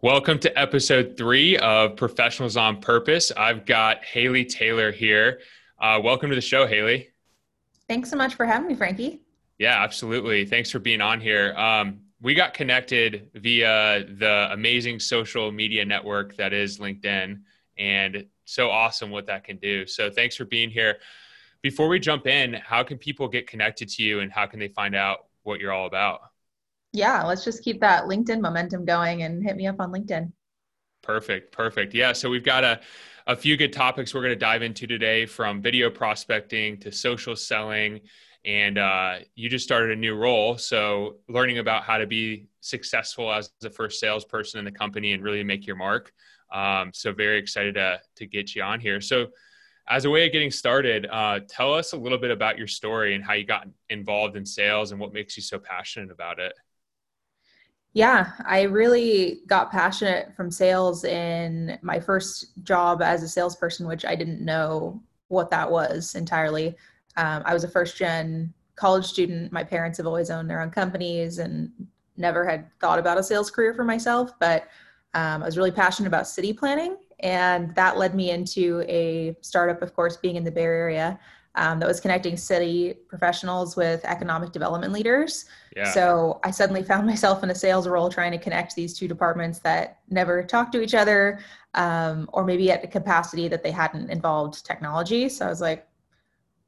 Welcome to episode three of Professionals on Purpose. I've got Haley Taylor here. Uh, welcome to the show, Haley. Thanks so much for having me, Frankie. Yeah, absolutely. Thanks for being on here. Um, we got connected via the amazing social media network that is LinkedIn, and so awesome what that can do. So, thanks for being here. Before we jump in, how can people get connected to you and how can they find out what you're all about? Yeah, let's just keep that LinkedIn momentum going and hit me up on LinkedIn. Perfect. Perfect. Yeah. So we've got a, a few good topics we're going to dive into today from video prospecting to social selling. And uh, you just started a new role. So learning about how to be successful as the first salesperson in the company and really make your mark. Um, so very excited to, to get you on here. So as a way of getting started, uh, tell us a little bit about your story and how you got involved in sales and what makes you so passionate about it. Yeah, I really got passionate from sales in my first job as a salesperson, which I didn't know what that was entirely. Um, I was a first gen college student. My parents have always owned their own companies and never had thought about a sales career for myself, but um, I was really passionate about city planning. And that led me into a startup, of course, being in the Bay Area um, that was connecting city professionals with economic development leaders. Yeah. So I suddenly found myself in a sales role trying to connect these two departments that never talked to each other, um, or maybe at a capacity that they hadn't involved technology. So I was like,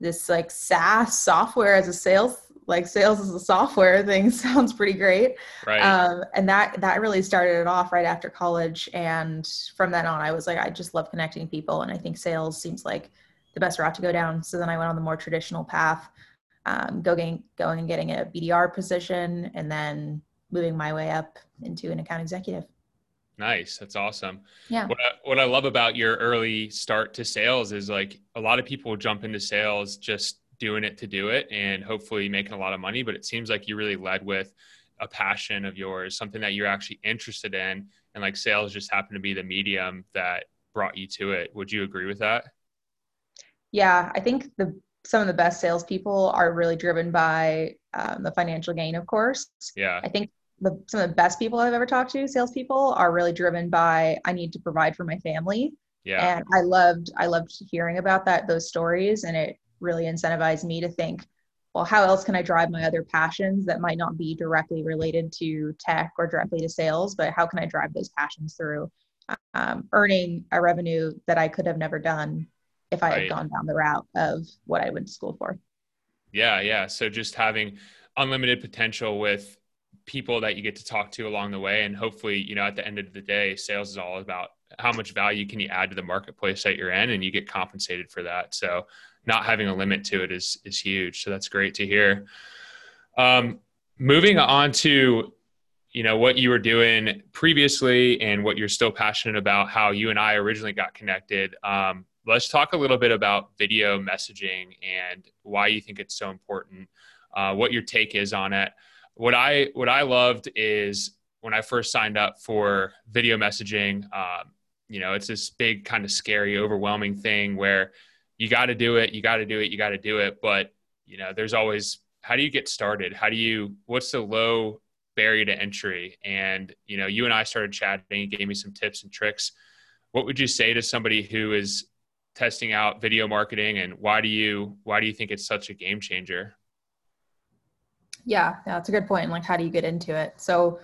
this like SaaS software as a sales like sales as a software thing sounds pretty great. Right. Um, and that that really started it off right after college. And from then on, I was like, I just love connecting people, and I think sales seems like the best route to go down. So then I went on the more traditional path, um, going going and getting a BDR position, and then moving my way up into an account executive. Nice. That's awesome. Yeah. What I, what I love about your early start to sales is like a lot of people jump into sales just doing it to do it and hopefully making a lot of money. But it seems like you really led with a passion of yours, something that you're actually interested in. And like sales just happened to be the medium that brought you to it. Would you agree with that? Yeah, I think the some of the best salespeople are really driven by um, the financial gain, of course. Yeah. I think the, some of the best people I've ever talked to, salespeople, are really driven by I need to provide for my family. Yeah. And I loved I loved hearing about that those stories, and it really incentivized me to think, well, how else can I drive my other passions that might not be directly related to tech or directly to sales, but how can I drive those passions through um, earning a revenue that I could have never done if I right. had gone down the route of what I went to school for. Yeah, yeah. So just having unlimited potential with people that you get to talk to along the way and hopefully, you know, at the end of the day, sales is all about how much value can you add to the marketplace that you're in and you get compensated for that. So not having a limit to it is is huge. So that's great to hear. Um, moving on to you know what you were doing previously and what you're still passionate about how you and i originally got connected um, let's talk a little bit about video messaging and why you think it's so important uh, what your take is on it. What i what i loved is when i first signed up for video messaging um, you know it's this big kind of scary overwhelming thing where you got to do it you got to do it you got to do it. But you know there's always how do you get started? How do you what's the low barrier to entry? And you know you and i started chatting gave me some tips and tricks. What would you say to somebody who is testing out video marketing and why do you why do you think it's such a game changer? Yeah, yeah that's a good point like how do you get into it? So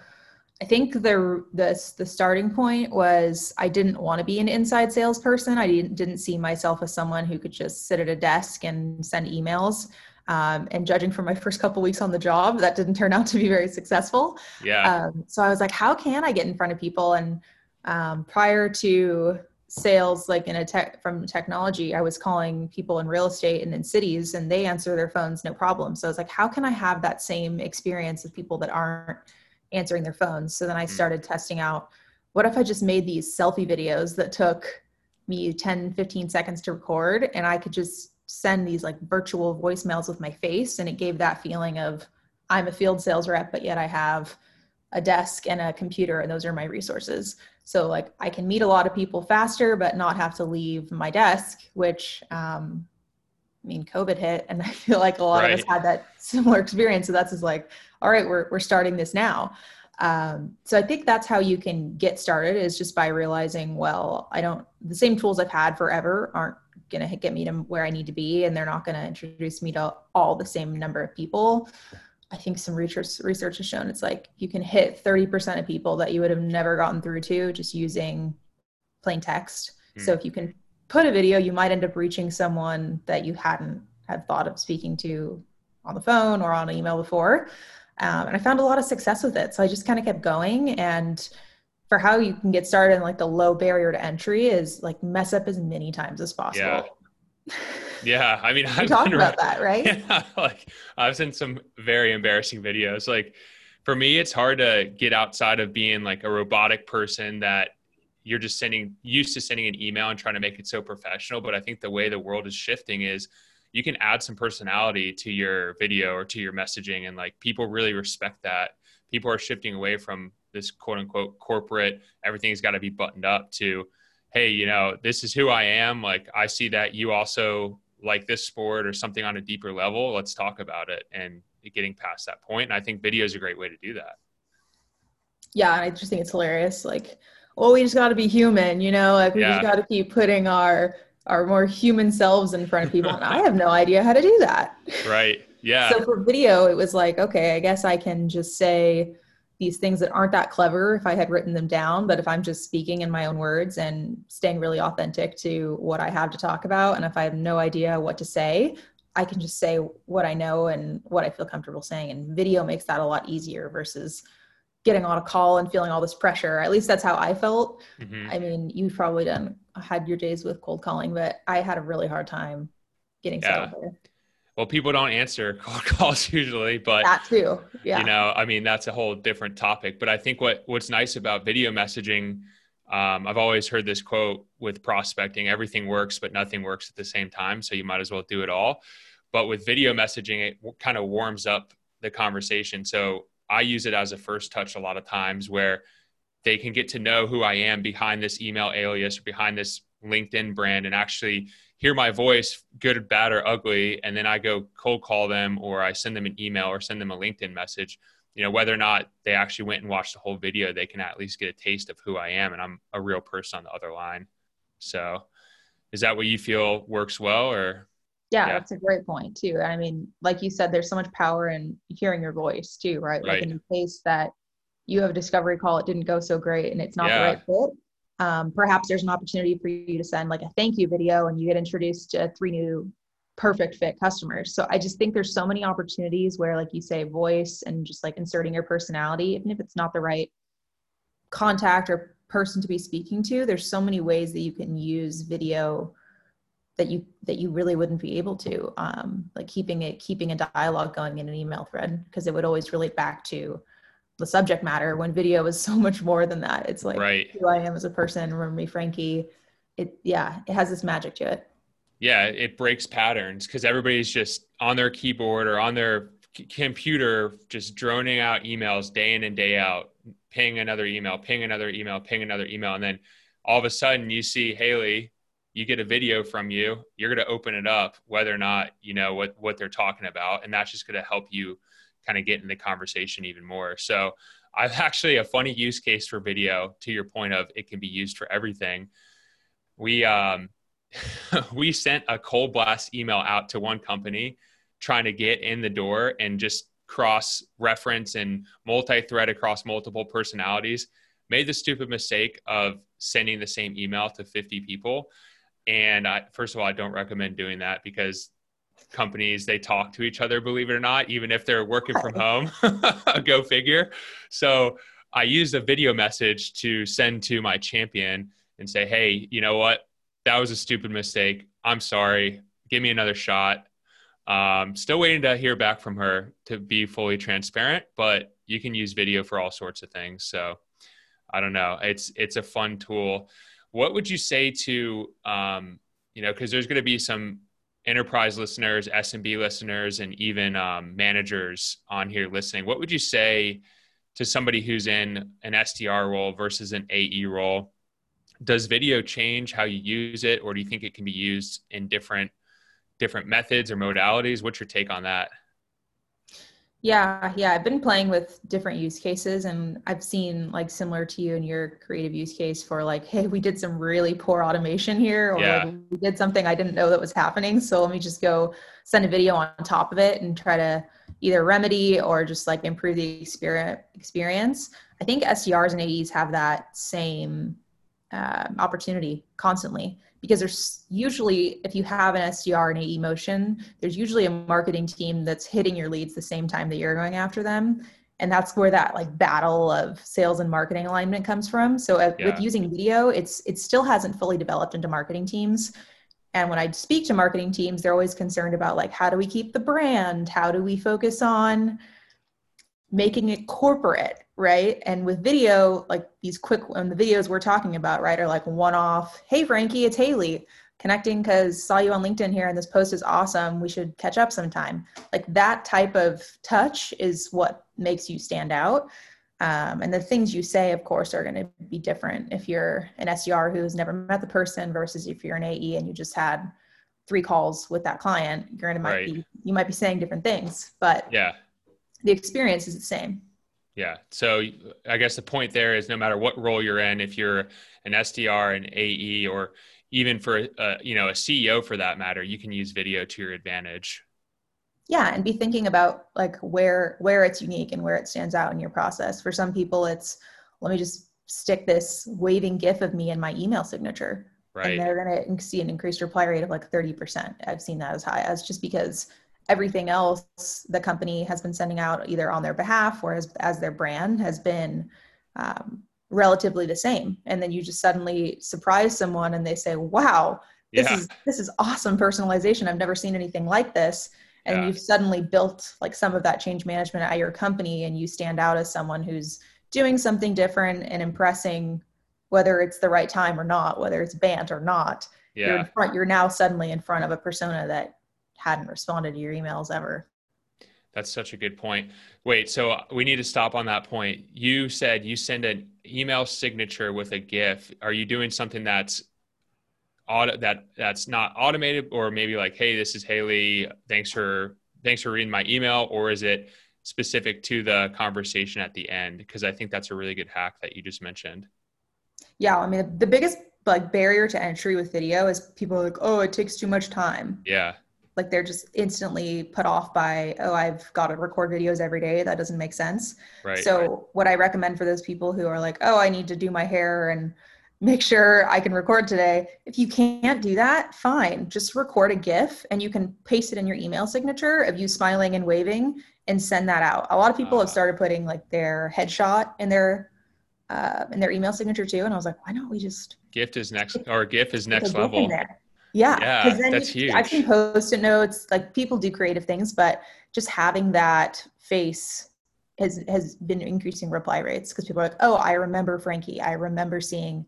i think the the, the starting point was i didn't want to be an inside salesperson. I didn't, didn't see myself as someone who could just sit at a desk and send emails. Um, and judging from my first couple weeks on the job that didn't turn out to be very successful. Yeah. Um, so i was like how can i get in front of people? And um, prior to sales like in a tech from technology i was calling people in real estate and in cities and they answer their phones no problem. So i was like how can i have that same experience with people that aren't answering their phones? So then i hmm. started testing out what if i just made these selfie videos that took me 10 15 seconds to record and i could just send these like virtual voicemails with my face and it gave that feeling of i'm a field sales rep but yet i have a desk and a computer and those are my resources so like i can meet a lot of people faster but not have to leave my desk which um, i mean covid hit and i feel like a lot right. of us had that similar experience so that's just like all right we're, we're starting this now Um, so I think that's how you can get started is just by realizing, well, I don't, the same tools I've had forever aren't going to get me to where I need to be, and they're not going to introduce me to all the same number of people. I think some research research has shown it's like you can hit 30% of people that you would have never gotten through to just using plain text. Mm. So if you can put a video, you might end up reaching someone that you hadn't had thought of speaking to on the phone or on email before. Um, and I found a lot of success with it. So I just kind of kept going. And for how you can get started and like the low barrier to entry is like mess up as many times as possible. Yeah. Yeah, I mean, I've talked about that, right? Yeah, like I've seen some very embarrassing videos. Like for me, it's hard to get outside of being like a robotic person that you're just sending used to sending an email and trying to make it so professional. But I think the way the world is shifting is you can add some personality to your video or to your messaging, and like people really respect that. People are shifting away from this quote unquote corporate everything's got to be buttoned up to hey you know this is who i am like i see that you also like this sport or something on a deeper level, let's talk about it and getting past that point. And I think video is a great way to do that. Yeah, I just think it's hilarious. Like, well, we just got to be human, you know. Like we yeah. just got to keep putting our our more human selves in front of people, and I have no idea how to do that. Right. Yeah. so for video, it was like, okay, I guess I can just say these things that aren't that clever if I had written them down, but if I'm just speaking in my own words and staying really authentic to what I have to talk about, and if I have no idea what to say, I can just say what I know and what I feel comfortable saying. And video makes that a lot easier versus getting on a call and feeling all this pressure. At least that's how I felt. Mm-hmm. I mean, you've probably done had your days with cold calling, but I had a really hard time getting yeah. there well people don't answer cold calls usually but that too yeah. you know i mean that's a whole different topic. But i think what what's nice about video messaging um, i've always heard this quote with prospecting everything works but nothing works at the same time so you might as well do it all. But with video messaging it kind of warms up the conversation. So i use it as a first touch a lot of times where they can get to know who i am behind this email alias or behind this linkedin brand and actually hear my voice, good, bad, or ugly, and then I go cold call them or I send them an email or send them a LinkedIn message, you know, whether or not they actually went and watched the whole video, they can at least get a taste of who I am and I'm a real person on the other line. So is that what you feel works well or? Yeah, yeah, that's a great point too. I mean, like you said, there's so much power in hearing your voice too, right? right. Like in the case that you have a discovery call, it didn't go so great and it's not yeah. the right fit um, perhaps there's an opportunity for you to send like a thank you video and you get introduced to three new perfect fit customers. So i just think there's so many opportunities where like you say voice and just like inserting your personality even if it's not the right contact or person to be speaking to there's so many ways that you can use video that you that you really wouldn't be able to um, like keeping it keeping a dialogue going in an email thread because it would always relate back to the subject matter when video is so much more than that. It's like right. who I am as a person. Remember me, Frankie. It yeah, it has this magic to it. Yeah, it breaks patterns because everybody's just on their keyboard or on their computer, just droning out emails day in and day out, ping another email, ping another email, ping another email, and then all of a sudden you see Haley. You get a video from you. You're going to open it up, whether or not you know what what they're talking about, and that's just going to help you kind of get in the conversation even more. So I've actually a funny use case for video to your point of it can be used for everything. We um, we sent a cold blast email out to one company trying to get in the door and just cross reference and multi-thread across multiple personalities made the stupid mistake of sending the same email to 50 people and I, first of all i don't recommend doing that because companies they talk to each other believe it or not even if they're working from home go figure. So i used a video message to send to my champion and say hey you know what? That was a stupid mistake. I'm sorry. Give me another shot. Um, still waiting to hear back from her to be fully transparent but you can use video for all sorts of things. So i don't know. It's it's a fun tool. What would you say to um, you know because there's going to be some enterprise listeners, SMB listeners, and even um, managers on here listening, what would you say to somebody who's in an SDR role versus an AE role? Does video change how you use it, or do you think it can be used in different different methods or modalities? What's your take on that? Yeah, yeah. I've been playing with different use cases and I've seen like similar to you in your creative use case for like, hey, we did some really poor automation here, or Yeah. like, we did something I didn't know that was happening. So let me just go send a video on top of it and try to either remedy or just like improve the experience. I think SDRs and AEs have that same um, opportunity constantly because there's usually if you have an SDR and AE motion, there's usually a marketing team that's hitting your leads the same time that you're going after them. And that's where that like battle of sales and marketing alignment comes from. So uh, Yeah. with using video, it's it still hasn't fully developed into marketing teams. And when I speak to marketing teams, they're always concerned about like how do we keep the brand? How do we focus on making it corporate, right? And with video, like these quick and the videos we're talking about, right, are like one off. Hey, Frankie, it's Haley connecting because saw you on LinkedIn here and this post is awesome. We should catch up sometime. Like that type of touch is what makes you stand out. Um, and the things you say, of course, are going to be different if you're an SDR who's never met the person versus if you're an AE and you just had three calls with that client. You're going to might Right. be you might be saying different things, but Yeah. the experience is the same. Yeah. So I guess the point there is no matter what role you're in, if you're an SDR, an AE, or even for uh, you know a CEO for that matter, you can use video to your advantage. yeah and be thinking about like where where it's unique and where it stands out in your process for some people it's let me just stick this waving gif of me in my email signature Right. and they're going to see an increased reply rate of like 30% i've seen that as high as just because everything else the company has been sending out either on their behalf or as, as their brand has been um, relatively the same and then you just suddenly surprise someone and they say wow this yeah. is this is awesome personalization i've never seen anything like this and Yeah. you've suddenly built like some of that change management at your company and you stand out as someone who's doing something different and impressing whether it's the right time or not whether it's bant or not you're yeah. in front you're now suddenly in front of a persona that hadn't responded to your emails ever That's such a good point. Wait, so uh, we need to stop on that point. You said you send an email signature with a GIF. Are you doing something that's auto that that's not automated, or maybe like, hey, this is Haley. Thanks for thanks for reading my email, or is it specific to the conversation at the end? Because I think that's a really good hack that you just mentioned. yeah i mean the biggest like barrier to entry with video is people are like oh it takes too much time Yeah, like they're just instantly put off by oh i've got to record videos every day that doesn't make sense right. so what i recommend for those people who are like oh i need to do my hair and make sure i can record today if you can't do that fine just record a gif and you can paste it in your email signature of you smiling and waving and send that out a lot of people have Ah. started putting like their headshot in their uh, in their email signature too and i was like why don't we just Gift is next, or GIF is next a GIF in level. Yeah, Yeah, then that's you- I've seen post-it notes. Like people do creative things, but just having that face has has been increasing reply rates because people are like, "Oh, I remember Frankie. I remember seeing,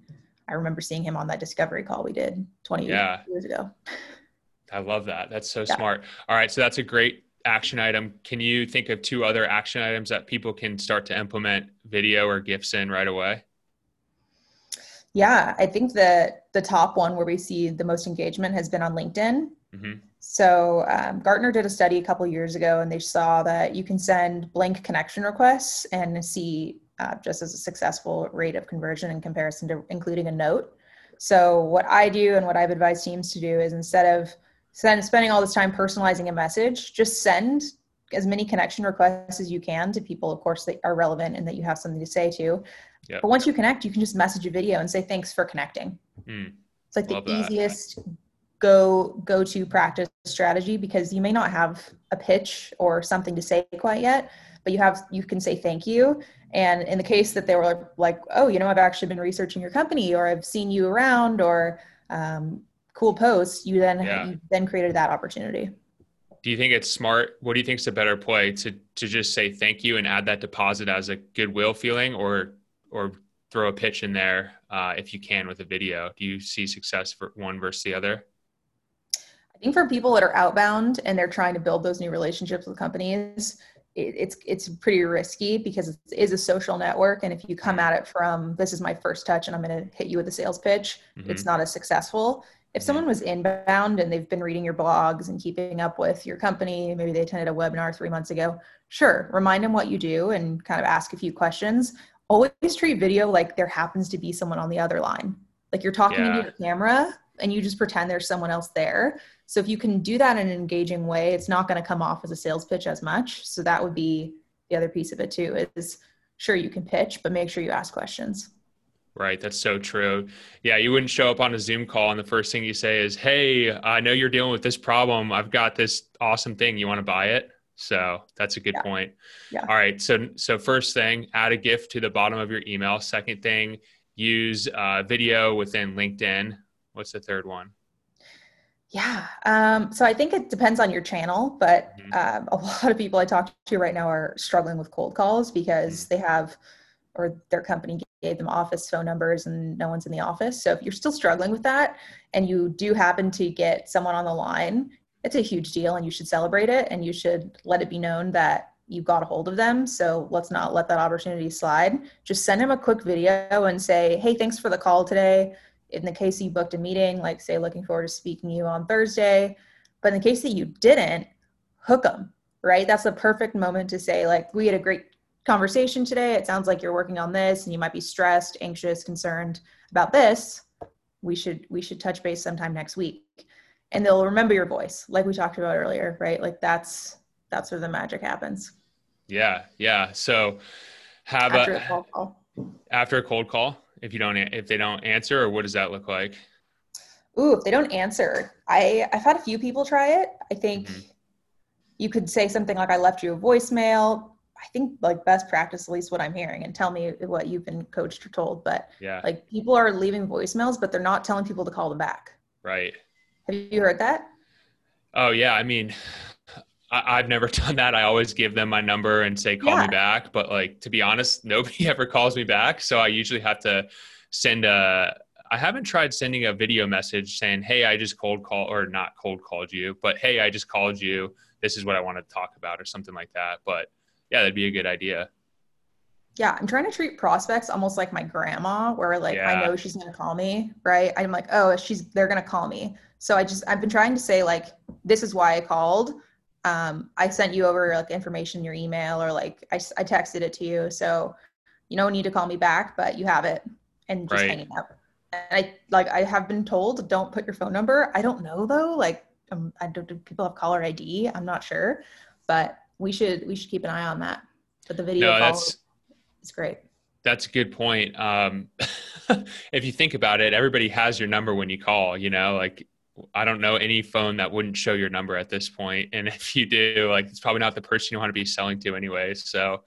I remember seeing him on that discovery call we did 20 Yeah. years ago." I love that. That's so Yeah. smart. All right, so that's a great action item. Can you think of two other action items that people can start to implement video or GIFs in right away? Yeah, I think that the top one where we see the most engagement has been on LinkedIn. hmm So um, Gartner did a study a couple years ago, and they saw that you can send blank connection requests and see uh, just as a successful rate of conversion in comparison to including a note. So what I do and what I've advised teams to do is instead of send, spending all this time personalizing a message, just send as many connection requests as you can to people, of course, that are relevant and that you have something to say to. Yep. But once you connect, you can just message a video and say thanks for connecting. Mm, It's like Love the that. easiest go go to practice strategy because you may not have a pitch or something to say quite yet, but you have you can say thank you. And in the case that they were like, oh, you know, I've actually been researching your company, or I've seen you around, or um, cool posts, you then Yeah. you then created that opportunity. Do you think it's smart? What do you think is a better play to to just say thank you and add that deposit as a goodwill feeling, or or throw a pitch in there uh, if you can with a video? Do you see success for one versus the other? I think for people that are outbound and they're trying to build those new relationships with companies, it, it's it's pretty risky because it is a social network, and if you come at it from this is my first touch and I'm going to hit you with a sales pitch, Mhm. it's not as successful. if someone was inbound and they've been reading your blogs and keeping up with your company, maybe they attended a webinar three months ago, sure, remind them what you do and kind of ask a few questions. Always treat video like there happens to be someone on the other line. Like you're talking yeah. into the camera and you just pretend there's someone else there. So if you can do that in an engaging way, it's not going to come off as a sales pitch as much. So that would be the other piece of it too is sure you can pitch, but make sure you ask questions. Right. That's so true. Yeah. You wouldn't show up on a Zoom call and the first thing you say is, Hey, I know you're dealing with this problem. I've got this awesome thing. You want to buy it? So that's a good yeah. point. Yeah. All right. So, so first thing, add a GIF to the bottom of your email. Second thing, use uh, video within LinkedIn. What's the third one? Yeah. Um, so I think it depends on your channel, but mm-hmm. um, a lot of people I talk to right now are struggling with cold calls because mm-hmm. they have or their company gave them office phone numbers and no one's in the office. So if you're still struggling with that and you do happen to get someone on the line, it's a huge deal and you should celebrate it and you should let it be known that you got a hold of them. So let's not let that opportunity slide. Just send them a quick video and say, hey, thanks for the call today. In the case you booked a meeting, like say, looking forward to speaking to you on Thursday. But in the case that you didn't, hook them, right? That's the perfect moment to say, like, we had a great conversation today. It sounds like you're working on this and you might be stressed, anxious, concerned about this. We should we should touch base sometime next week. And they'll remember your voice, like we talked about earlier, right? Like that's that's where the magic happens. Yeah, yeah. So have after a, a cold call. After a cold call, if you don't if they don't answer, or what does that look like? Ooh, if they don't answer, I I've had a few people try it. I think mm-hmm. you could say something like, "I left you a voicemail." I think like best practice, at least what I'm hearing, and tell me what you've been coached or told. But yeah, like people are leaving voicemails, but they're not telling people to call them back. Right. Have you heard that? Oh yeah, I mean, I, have never done that. I always give them my number and say call yeah. me back. But like to be honest, nobody ever calls me back, so I usually have to send a. I haven't tried sending a video message saying, "Hey, I just cold call or not cold called you, but hey, I just called you. This is what I want to talk about," or something like that. But yeah, that'd be a good idea. Yeah, I'm trying to treat prospects almost like my grandma, where like yeah. I know she's gonna call me, right? I'm like, oh, she's they're gonna call me. So I just I've been trying to say like, this is why I called. Um, I sent you over like information in your email, or like I I texted it to you, so you don't need to call me back, but you have it, and just right. hanging up. And I like I have been told don't put your phone number. I don't know though, like um, I don't do people have caller ID? I'm not sure, but we should we should keep an eye on that. But the video no, that's is great. That's a good point. Um, if you think about it, everybody has your number when you call. You know, like I don't know any phone that wouldn't show your number at this point. And if you do, like it's probably not the person you want to be selling to anyway. So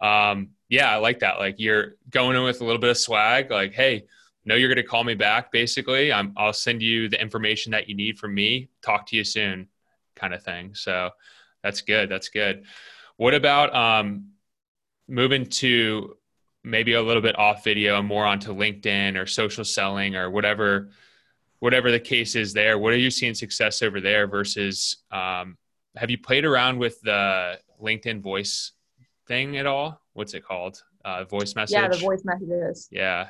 um, yeah, I like that. Like you're going in with a little bit of swag, like, hey, know you're going to call me back. Basically, I'm, I'll send you the information that you need from me. Talk to you soon, kind of thing. So that's good. That's good. What about um, moving to maybe a little bit off video and more onto LinkedIn or social selling or whatever, whatever the case is there? What are you seeing success over there versus? Um, have you played around with the LinkedIn voice thing at all? What's it called? Uh, voice message. Yeah, the voice messages. Yeah.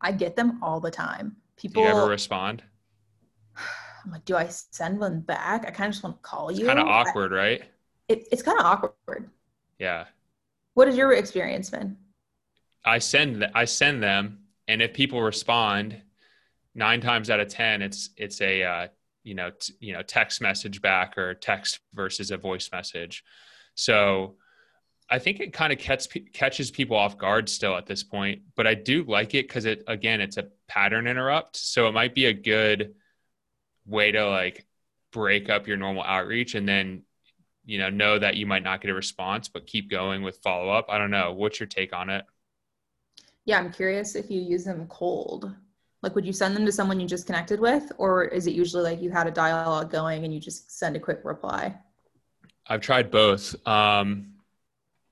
I get them all the time. People. Do you ever respond? I'm like, do I send one back? I kind of just want to call you. Kind of awkward, I, right? It, it's kind of awkward. Yeah. What has your experience been? I send I send them, and if people respond, nine times out of ten, it's it's a uh, you know t- you know text message back or text versus a voice message. So I think it kind of catch, catches people off guard still at this point, but I do like it because it again it's a pattern interrupt, so it might be a good way to like break up your normal outreach and then you know know that you might not get a response but keep going with follow up i don't know. What's your take on it? Yeah i'm curious if you use them cold like would you send them to someone you just connected with or is it usually like you had a dialogue going and you just send a quick reply? I've tried both. Um,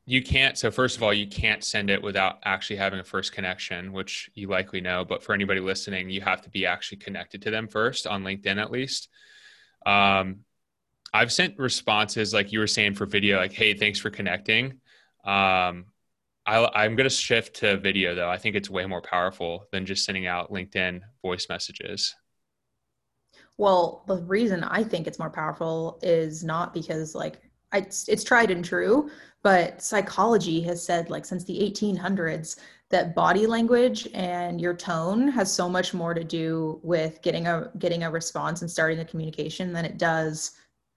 you can't so first of all you can't send it without actually having a first connection which you likely know but for anybody listening you have to be actually connected to them first on linkedin at least. Um, i've sent responses like you were saying for video like hey thanks for connecting. Um, I, am going to shift to video though. I think it's way more powerful than just sending out LinkedIn voice messages. Well, the reason I think it's more powerful is not because like it's, it's tried and true, but psychology has said like since the 1800s that body language and your tone has so much more to do with getting a getting a response and starting a communication than it does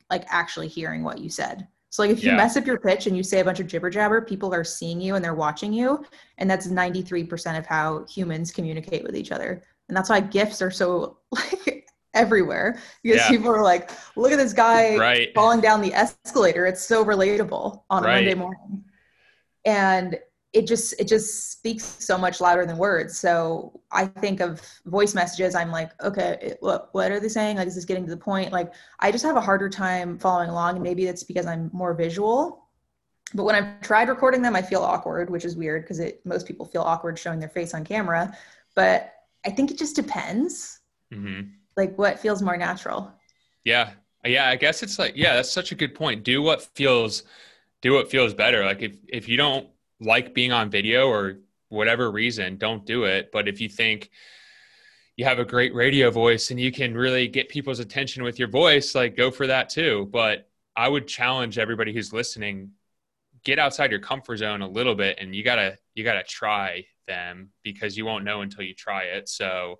like actually hearing what you said. So like if you yeah. mess up your pitch and you say a bunch of jibber jabber, people are seeing you and they're watching you. And that's 93% of how humans communicate with each other. And that's why GIFs are so like everywhere because yeah. people are like, look at this guy right. falling down the escalator. It's so relatable on a right. Monday morning. And it just it just speaks so much louder than words. So i think of voice messages i'm like okay what what are they saying? Like is this getting to the point? Like i just have a harder time following along. And maybe it's because i'm more visual. But when i've tried recording them i feel awkward which is weird because it most people feel awkward showing their face on camera. But i think it just depends. Mm-hmm. like what feels more natural. Yeah. Yeah i guess it's like yeah that's such a good point. Do what feels do what feels better. Like if if you don't like being on video or whatever reason, don't do it. But if you think you have a great radio voice and you can really get people's attention with your voice, like go for that too. But I would challenge everybody who's listening, get outside your comfort zone a little bit and you gotta you gotta try them because you won't know until you try it. So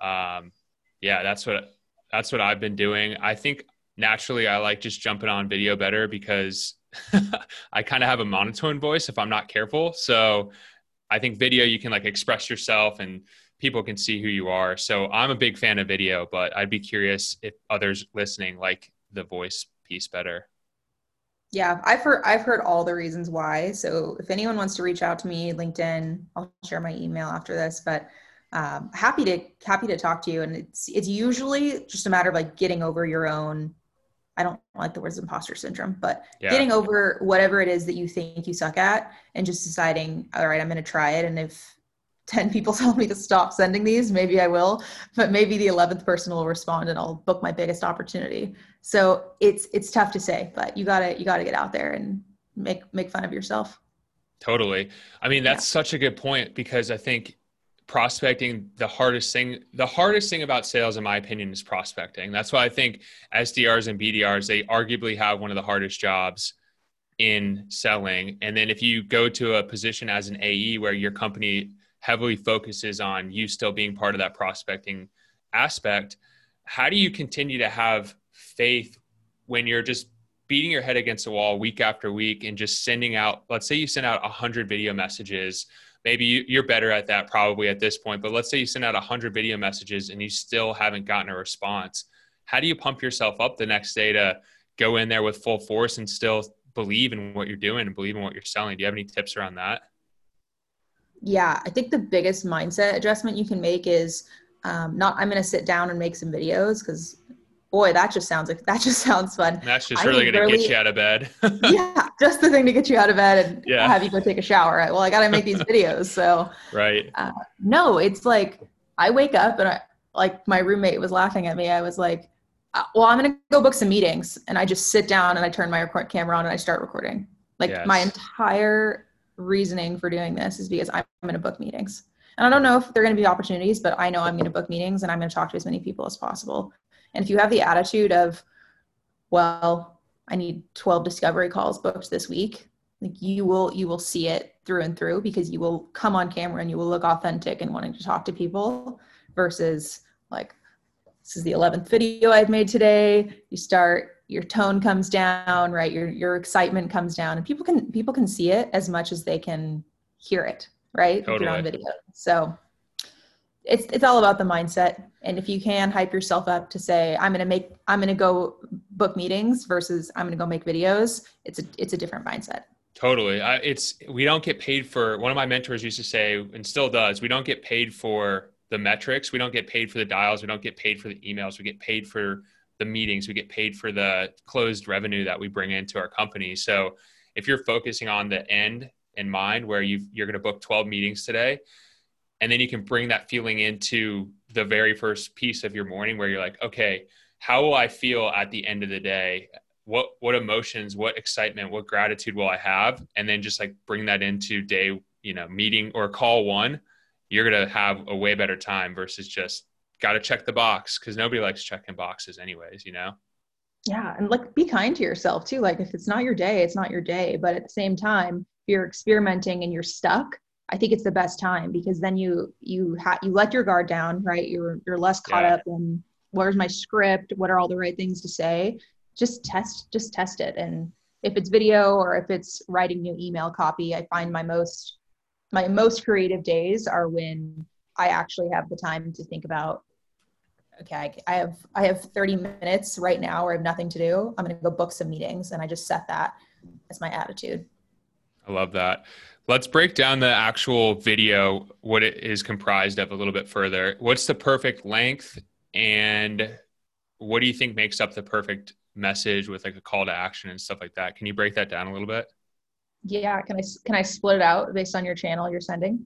um yeah, that's what that's what I've been doing. I think naturally I like just jumping on video better because I kind of have a monotone voice if I'm not careful. So I think video, you can like express yourself and people can see who you are. So I'm a big fan of video, but I'd be curious if others listening like the voice piece better. Yeah, I've heard I've heard all the reasons why. So if anyone wants to reach out to me, LinkedIn, I'll share my email after this. But um, happy to happy to talk to you. And it's it's usually just a matter of like getting over your own I don't like the words imposter syndrome, but yeah. getting over whatever it is that you think you suck at and just deciding, all right, I'm going to try it. And if 10 people tell me to stop sending these, maybe I will, but maybe the 11th person will respond and I'll book my biggest opportunity. So it's, it's tough to say, but you gotta, you gotta get out there and make, make fun of yourself. Totally. I mean, that's yeah. such a good point because I think prospecting the hardest thing the hardest thing about sales in my opinion is prospecting. That's why i think sdrs and bdrs they arguably have one of the hardest jobs in selling. And then if you go to a position as an ae where your company heavily focuses on you still being part of that prospecting aspect how do you continue to have faith when you're just beating your head against the wall week after week and just sending out let's say you send out 100 video messages maybe you're better at that probably at this point but let's say you send out 100 video messages and you still haven't gotten a response. How do you pump yourself up the next day to go in there with full force and still believe in what you're doing and believe in what you're selling? Do you have any tips around that? Yeah i think the biggest mindset adjustment you can make is um, not i'm going to sit down and make some videos because boy, that just sounds like that just sounds fun. That's just really going to get you out of bed. yeah, just the thing to get you out of bed and yeah. have you go take a shower. Well, I got to make these videos, so right. Uh, no, it's like I wake up and I like my roommate was laughing at me. I was like, uh, "Well, I'm going to go book some meetings," and I just sit down and I turn my record camera on and I start recording. Like yes. my entire reasoning for doing this is because I'm going to book meetings. And I don't know if they're going to be opportunities, but I know I'm going to book meetings and I'm going to talk to as many people as possible. And if you have the attitude of, well, I need 12 discovery calls booked this week, like you will you will see it through and through because you will come on camera and you will look authentic and wanting to talk to people versus like this is the 11th video I've made today. You start your tone comes down, right? Your your excitement comes down and people can people can see it as much as they can hear it, right? Totally. If you're on video. So it's it's all about the mindset. And if you can hype yourself up to say i'm going to make i'm going to go book meetings versus i'm going to go make videos it's a it's a different mindset. Totally. I, it's we don't get paid for one of my mentors used to say and still does we don't get paid for the metrics we don't get paid for the dials we don't get paid for the emails we get paid for the meetings we get paid for the closed revenue that we bring into our company. So if you're focusing on the end in mind where you you're going to book 12 meetings today and then you can bring that feeling into the very first piece of your morning where you're like okay how will i feel at the end of the day what what emotions, what excitement, what gratitude will I have, and then just like bring that into day, you know, meeting or call one, you're gonna have a way better time versus just got to check the box because nobody likes checking boxes anyways, you know. Yeah, and like be kind to yourself too. Like if it's not your day, it's not your day. But at the same time, if you're experimenting and you're stuck, I think it's the best time because then you you ha- you let your guard down, right? You're you're less caught yeah. up in where's my script, what are all the right things to say. Just test just test it, and if it's video or if it's writing new email copy, I find my most my most creative days are when I actually have the time to think about okay, I have I have 30 minutes right now where I have nothing to do. I'm going to go book some meetings, and I just set that as my attitude. I love that. Let's break down the actual video, what it is comprised of a little bit further. What's the perfect length, and what do you think makes up the perfect message with like a call to action and stuff like that? Can you break that down a little bit? Yeah, can I can I split it out based on your channel you're sending?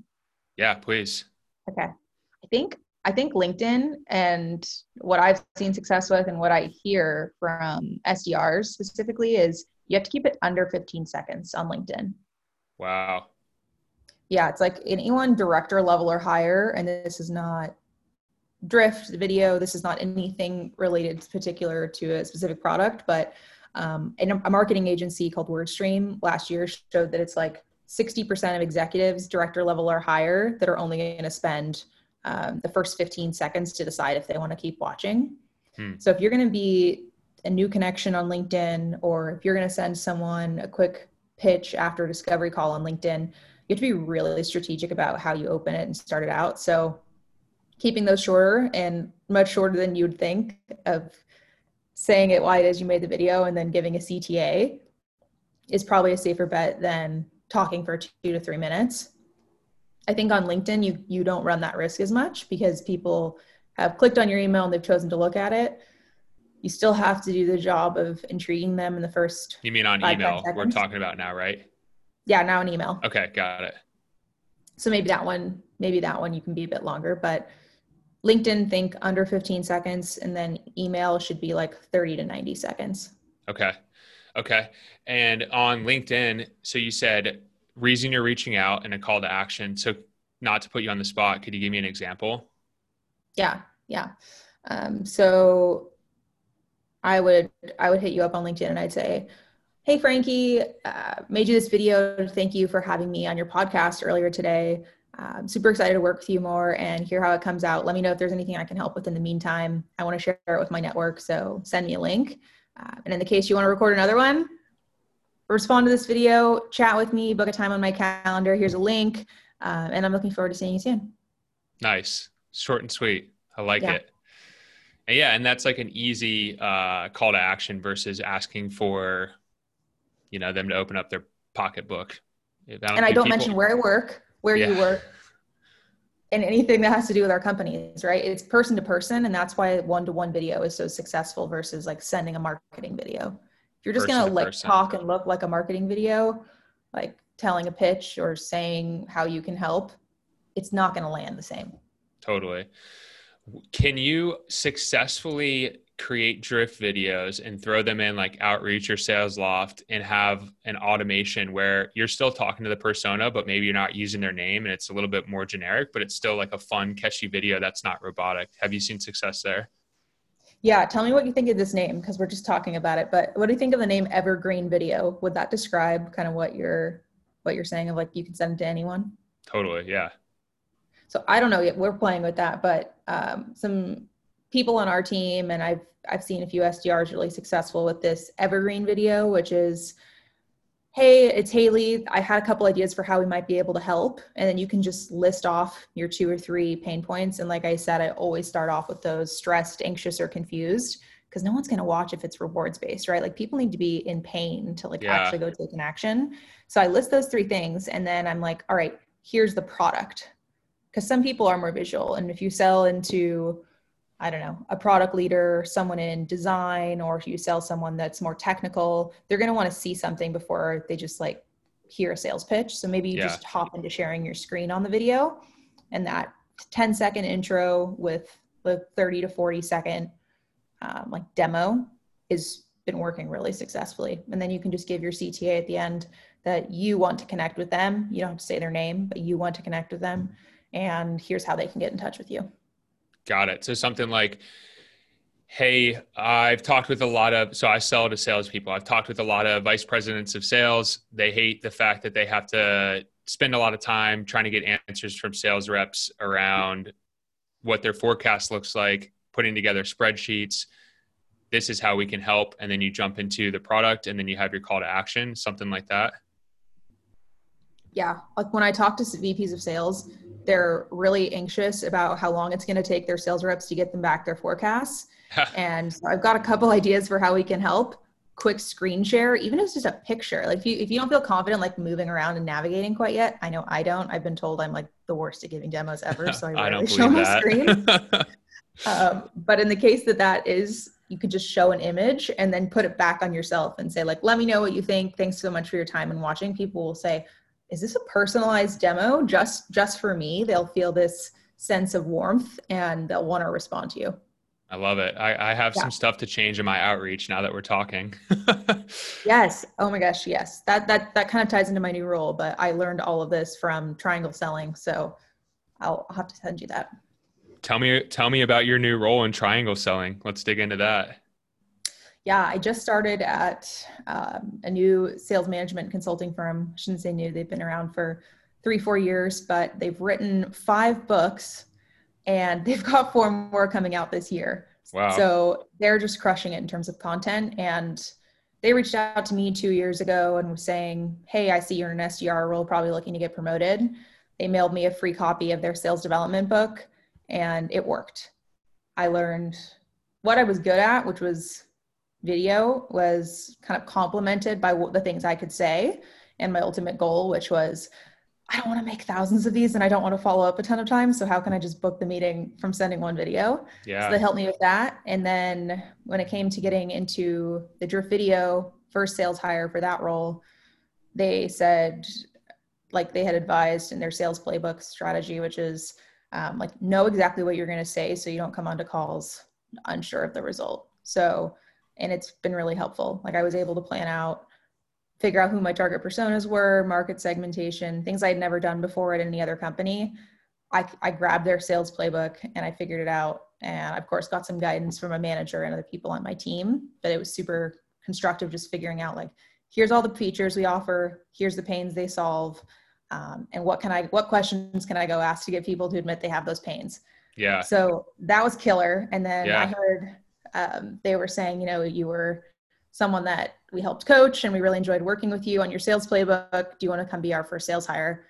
Yeah, please. Okay. I think I think LinkedIn and what I've seen success with and what I hear from SDRs specifically is you have to keep it under 15 seconds on LinkedIn. Wow. Yeah, it's like anyone director level or higher, and this is not drift video. This is not anything related particular to a specific product, but um, and a marketing agency called WordStream last year showed that it's like 60% of executives, director level or higher, that are only going to spend um, the first 15 seconds to decide if they want to keep watching. Hmm. So if you're going to be a new connection on LinkedIn, or if you're going to send someone a quick pitch after a discovery call on LinkedIn, you have to be really strategic about how you open it and start it out. So keeping those shorter and much shorter than you'd think of saying it why it is you made the video and then giving a CTA is probably a safer bet than talking for two to three minutes. I think on LinkedIn you you don't run that risk as much because people have clicked on your email and they've chosen to look at it. You still have to do the job of intriguing them in the first. You mean on five, email? Five we're talking about now, right? Yeah, now an email. Okay, got it. So maybe that one, maybe that one you can be a bit longer, but LinkedIn think under 15 seconds, and then email should be like 30 to 90 seconds. Okay. Okay. And on LinkedIn, so you said reason you're reaching out and a call to action. So, not to put you on the spot, could you give me an example? Yeah, yeah. Um, so, I would I would hit you up on LinkedIn and I'd say, "Hey, Frankie, uh, made you this video. Thank you for having me on your podcast earlier today. I'm super excited to work with you more and hear how it comes out. Let me know if there's anything I can help with in the meantime. I want to share it with my network, so send me a link. Uh, and in the case you want to record another one, respond to this video, chat with me, book a time on my calendar. Here's a link. Uh, and I'm looking forward to seeing you soon. Nice. Short and sweet. I like yeah. it. Yeah, and that's like an easy uh, call to action versus asking for, you know, them to open up their pocketbook. I and I don't people... mention where I work, where yeah. you work, and anything that has to do with our companies, right? It's person to person, and that's why one to one video is so successful versus like sending a marketing video. If you're just going to like person. talk and look like a marketing video, like telling a pitch or saying how you can help, it's not going to land the same. Totally. Can you successfully create drift videos and throw them in like outreach or Salesloft and have an automation where you're still talking to the persona but maybe you're not using their name and it's a little bit more generic but it's still like a fun catchy video that's not robotic have you seen success there yeah, tell me what you think of this name because we're just talking about it. But what do you think of the name Evergreen Video? Would that describe kind of what you're what you're saying of like you can send it to anyone? Totally, yeah. So I don't know yet. We're playing with that, but um, some people on our team and I've I've seen a few SDRs really successful with this Evergreen Video, which is hey, it's Haley. I had a couple ideas for how we might be able to help. And then you can just list off your two or three pain points. And like I said, I always start off with those stressed, anxious, or confused because no one's going to watch if it's rewards based, right? Like people need to be in pain to like yeah. actually go take an action. So I list those three things and then I'm like, all right, here's the product. Because some people are more visual. And if you sell into I don't know, a product leader, someone in design, or if you sell someone that's more technical, they're going to want to see something before they just like hear a sales pitch. So maybe you yeah. just hop into sharing your screen on the video and that 10 second intro with the 30 to 40 second um, like demo is been working really successfully. And then you can just give your CTA at the end that you want to connect with them. You don't have to say their name, but you want to connect with them. And here's how they can get in touch with you. Got it. So something like, hey, I've talked with a lot of, so I sell to salespeople. I've talked with a lot of vice presidents of sales. They hate the fact that they have to spend a lot of time trying to get answers from sales reps around what their forecast looks like, putting together spreadsheets. This is how we can help. And then you jump into the product and then you have your call to action, something like that. Yeah. Like when I talk to VPs of sales, they're really anxious about how long it's going to take their sales reps to get them back their forecasts. and so I've got a couple ideas for how we can help. Quick screen share, even if it's just a picture. Like if you if you don't feel confident like moving around and navigating quite yet, I know I don't. I've been told I'm like the worst at giving demos ever, so I rarely show my screen. um, but in the case that that is, you could just show an image and then put it back on yourself and say like, "Let me know what you think. Thanks so much for your time and watching." People will say, is this a personalized demo? Just just for me they'll feel this sense of warmth and they'll want to respond to you. I love it. I, I have yeah. some stuff to change in my outreach now that we're talking. Yes. Oh my gosh yes. That that that kind of ties into my new role but i learned all of this from triangle selling so i'll, I'll have to send you that. Tell me tell me about your new role in triangle selling. Let's dig into that yeah, I just started at um, a new sales management consulting firm. I shouldn't say new, they've been around for three, four years, but they've written five books and they've got four more coming out this year. Wow. So they're just crushing it in terms of content. And they reached out to me two years ago and was saying, Hey, I see you're in an SDR role, probably looking to get promoted. They mailed me a free copy of their sales development book and it worked. I learned what I was good at, which was video was kind of complemented by what the things I could say and my ultimate goal, which was I don't want to make thousands of these and I don't want to follow up a ton of times. So how can I just book the meeting from sending one video? Yeah. So they helped me with that. And then when it came to getting into the Drift video first sales hire for that role, they said like they had advised in their sales playbook strategy, which is um, like know exactly what you're going to say so you don't come onto calls unsure of the result. So and it's been really helpful. Like I was able to plan out, figure out who my target personas were, market segmentation, things I had never done before at any other company. I, I grabbed their sales playbook and I figured it out. And of course, got some guidance from a manager and other people on my team. But it was super constructive just figuring out like, here's all the features we offer, here's the pains they solve. Um, and what can I, what questions can I go ask to get people to admit they have those pains? Yeah. So that was killer. And then yeah. I heard um, they were saying, you know, you were someone that we helped coach and we really enjoyed working with you on your sales playbook. Do you want to come be our first sales hire?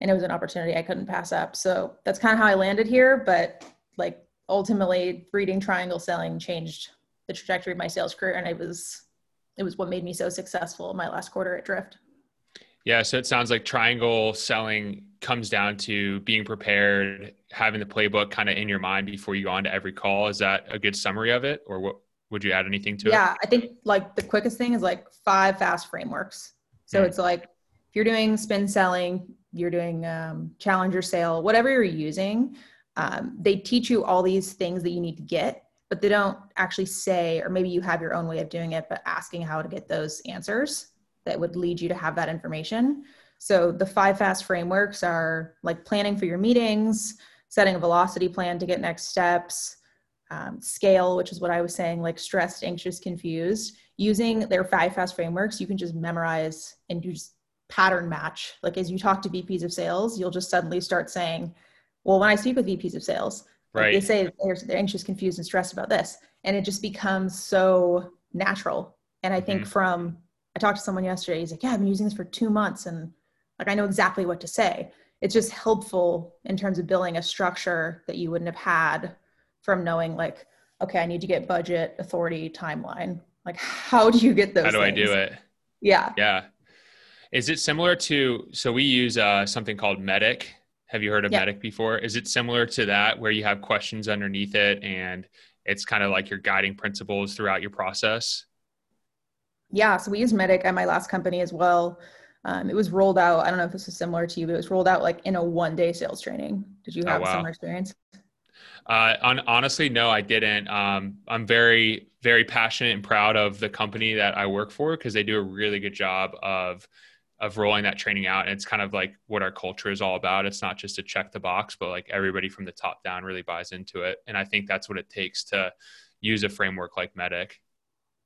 And it was an opportunity I couldn't pass up. So that's kind of how I landed here. But like ultimately, reading triangle selling changed the trajectory of my sales career, and it was it was what made me so successful in my last quarter at Drift. Yeah, so it sounds like triangle selling comes down to being prepared, having the playbook kind of in your mind before you go on to every call. Is that a good summary of it, or what? Would you add anything to yeah, it? Yeah, I think like the quickest thing is like five fast frameworks. So mm. it's like if you're doing spin selling, you're doing um, challenger sale, whatever you're using, um, they teach you all these things that you need to get, but they don't actually say, or maybe you have your own way of doing it, but asking how to get those answers that would lead you to have that information. So the five fast frameworks are like planning for your meetings, setting a velocity plan to get next steps, um, scale, which is what I was saying, like stressed, anxious, confused. Using their five fast frameworks, you can just memorize and just pattern match. Like as you talk to VPs of sales, you'll just suddenly start saying, well, when I speak with VPs of sales, right. they say they're, they're anxious, confused, and stressed about this. And it just becomes so natural. And I think mm-hmm. from talked to someone yesterday. He's like, "Yeah, I've been using this for two months, and like I know exactly what to say." It's just helpful in terms of building a structure that you wouldn't have had from knowing, like, okay, I need to get budget, authority, timeline. Like, how do you get those? How do things? I do it? Yeah. Yeah. Is it similar to? So we use uh, something called MEDDIC. Have you heard of yeah. MEDDIC before? Is it similar to that, where you have questions underneath it, and it's kind of like your guiding principles throughout your process? Yeah, so we use MEDDIC at my last company as well. Um, it was rolled out. I don't know if this is similar to you, but it was rolled out like in a one day sales training. Did you oh, have oh, wow. a similar experience? Uh, on, honestly, no, I didn't. Um, I'm very very passionate and proud of the company that I work for because they do a really good job of of rolling that training out. And it's kind of like what our culture is all about. It's not just to check the box, but like everybody from the top down really buys into it. And I think that's what it takes to use a framework like MEDDIC.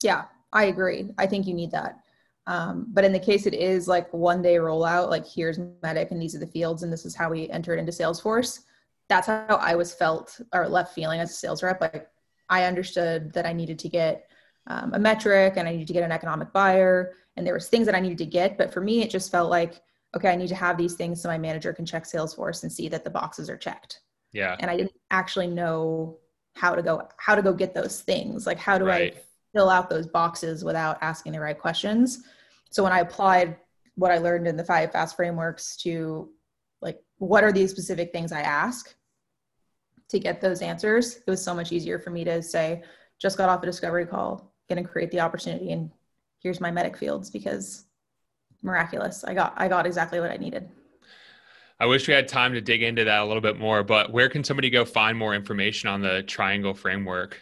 Yeah, I agree. I think you need that. Um, but in the case it is like one day rollout, like here's MEDDIC and these are the fields and this is how we entered into Salesforce. That's how I was felt or left feeling as a sales rep. Like I understood that I needed to get um, a metric and I needed to get an economic buyer and there was things that I needed to get. But for me, it just felt like, okay, I need to have these things so my manager can check Salesforce and see that the boxes are checked. Yeah. And I didn't actually know how to go how to go get those things. Like how do Right. I fill out those boxes without asking the right questions? So when I applied what I learned in the five fast frameworks to like what are these specific things I ask to get those answers, it was so much easier for me to say, just got off a discovery call, gonna create the opportunity and here's my MEDDIC fields because miraculous. I got I got exactly what I needed. I wish we had time to dig into that a little bit more, but where can somebody go find more information on the triangle framework?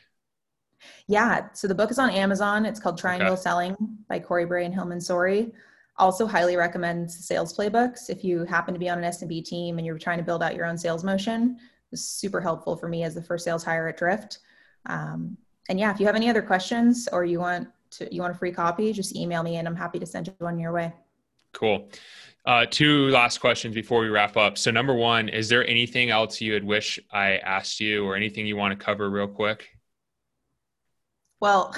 Yeah, so the book is on Amazon. It's called Triangle Okay. Selling by Cory Bray and Hilmon Sorey. Also, highly recommend sales playbooks if you happen to be on an SMB team and you're trying to build out your own sales motion. It's super helpful for me as the first sales hire at Drift. Um, and yeah, if you have any other questions or you want to you want a free copy, just email me and I'm happy to send you one your way. Cool. Uh, two last questions before we wrap up. So, number one, is there anything else you would wish I asked you or anything you want to cover real quick? Well,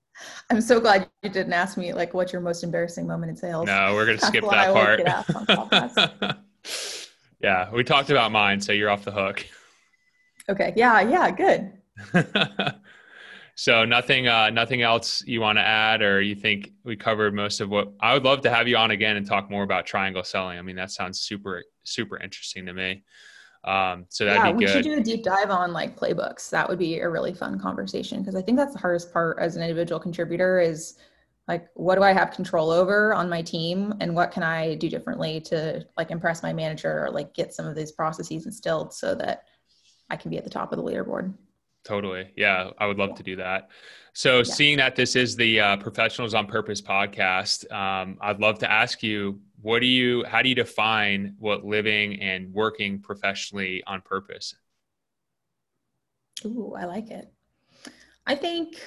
I'm so glad you didn't ask me like what's your most embarrassing moment in sales. No, we're going to skip that part. get asked on podcasts. yeah, we talked about mine, so you're off the hook. Okay. Yeah. Yeah. Good. so nothing uh nothing else you want to add or you think we covered most of what I would love to have you on again and talk more about triangle selling. I mean that sounds super super interesting to me. Um so that'd yeah, be we should do a deep dive on like playbooks. That would be a really fun conversation because I think that's the hardest part as an individual contributor is like what do I have control over on my team and what can I do differently to like impress my manager or like get some of these processes instilled so that I can be at the top of the leaderboard. Totally. Yeah, I would love to do that. So, Yeah. seeing that this is the uh, Professionals on Purpose podcast, um, I'd love to ask you, what do you, how do you define what living and working professionally on purpose? Ooh, I like it. I think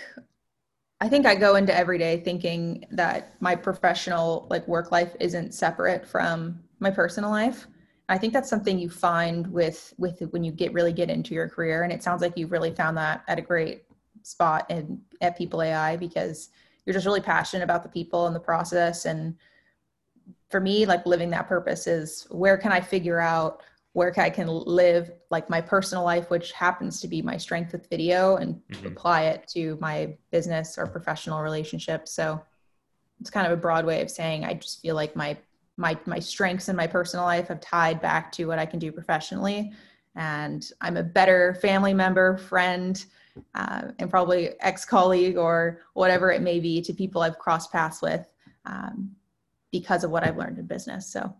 I think I go into every day thinking that my professional like work life isn't separate from my personal life. I think that's something you find with with when you get really get into your career and it sounds like you've really found that at a great spot in at People.ai because you're just really passionate about the people and the process and for me like living that purpose is where can I figure out where I can live like my personal life, which happens to be my strength with video, and Mhm. apply it to my business or professional relationships. So it's kind of a broad way of saying I just feel like my my my strengths in my personal life have tied back to what I can do professionally, and I'm a better family member, friend, uh, and probably ex colleague or whatever it may be to people I've crossed paths with um, because of what I've learned in business. So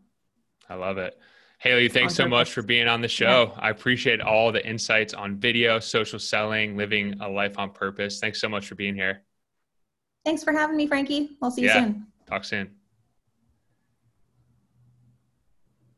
I love it. Haley, thanks so much for being on the show. I appreciate all the insights on video, social selling, living a life on purpose. Thanks so much for being here. thanks for having me, Frankie. I'll see you Yeah. soon. Talk soon.